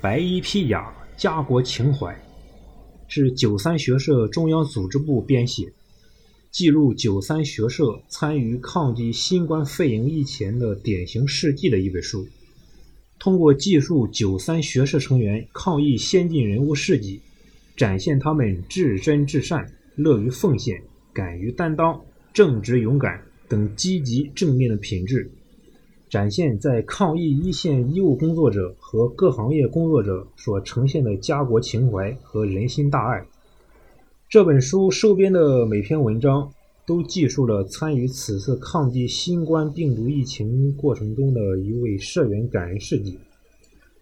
白衣披甲，家国情怀，是九三学社中央组织部编写，记录九三学社参与抗击新冠肺炎疫情的典型事迹的一本书。通过记述九三学社成员抗疫先进人物事迹，展现他们至真至善、乐于奉献、敢于担当、正直勇敢等积极正面的品质。展现在抗疫一线医务工作者和各行业工作者所呈现的家国情怀和人心大爱。这本书收编的每篇文章都记述了参与此次抗击新冠病毒疫情过程中的一位社员感人事迹，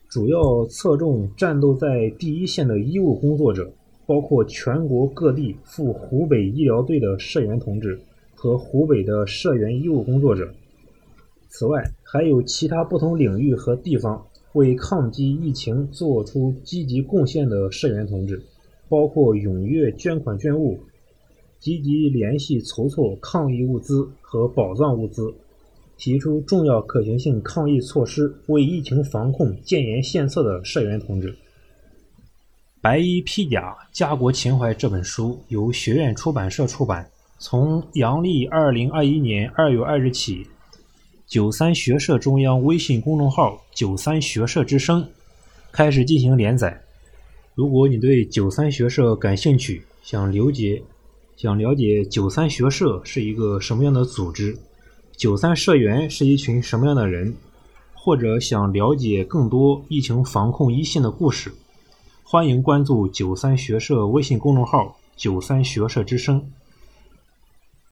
主要侧重战斗在第一线的医务工作者，包括全国各地赴湖北医疗队的社员同志和湖北的社员医务工作者。此外，还有其他不同领域和地方为抗击疫情做出积极贡献的社员同志，包括踊跃捐款捐物、积极联系筹措抗疫物资和保障物资、提出重要可行性抗疫措施、为疫情防控建言献策的社员同志。《白衣披甲，家国情怀》这本书由学院出版社出版，从阳历二零二一年二月二日起。九三学社中央微信公众号“九三学社之声”开始进行连载。如果你对九三学社感兴趣，想了解想了解九三学社是一个什么样的组织，九三社员是一群什么样的人，或者想了解更多疫情防控一线的故事，欢迎关注九三学社微信公众号“九三学社之声”。